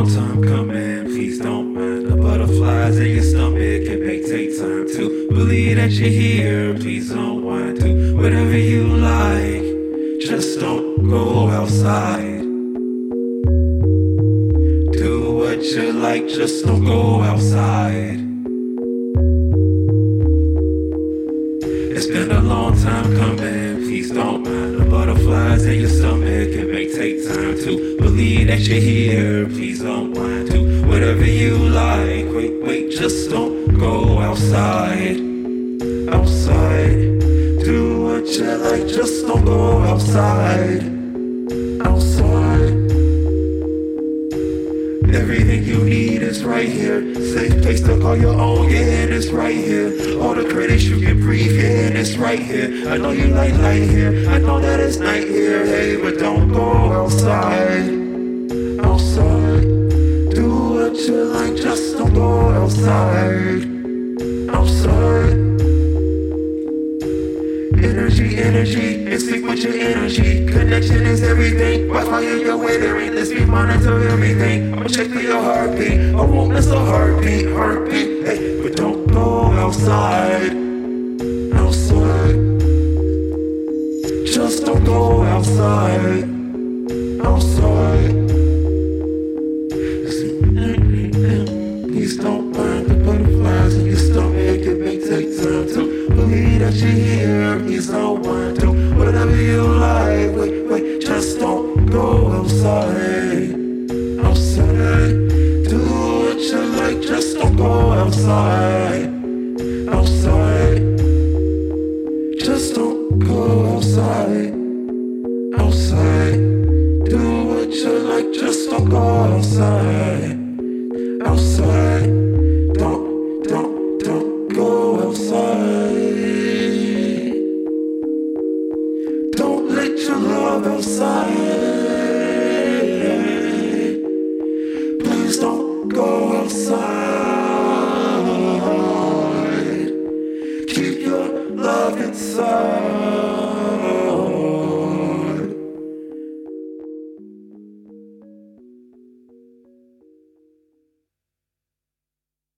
long time coming. Please don't mind the butterflies in your stomach. It may take time to believe that you're here. Please don't want do whatever you like. Just don't go outside. Do what you like, just don't go outside. It's been a long time coming. That you're here. Please don't mind. Do whatever you like. Wait, wait, just don't go outside. Outside. Do what you like. Just don't go outside. Outside. Everything you need is right here. Safe place to call your own, yeah, and it's right here. All the critics you can breathe, yeah, and it's right here. I know you like light here, I know that it's night here, hey, but don't go outside. Do what you like, just don't go outside. Outside. Energy, energy, it's sync with your energy. Connection is everything. Wi-Fi in your weathering. Let's be monitor everything. I'ma check for your heartbeat. I won't miss a heartbeat, heartbeat. Hey, but don't go outside. Outside. Just don't go. Outside. Just don't go outside. Outside, just don't go outside. Outside, do what you like. Just don't go outside outside.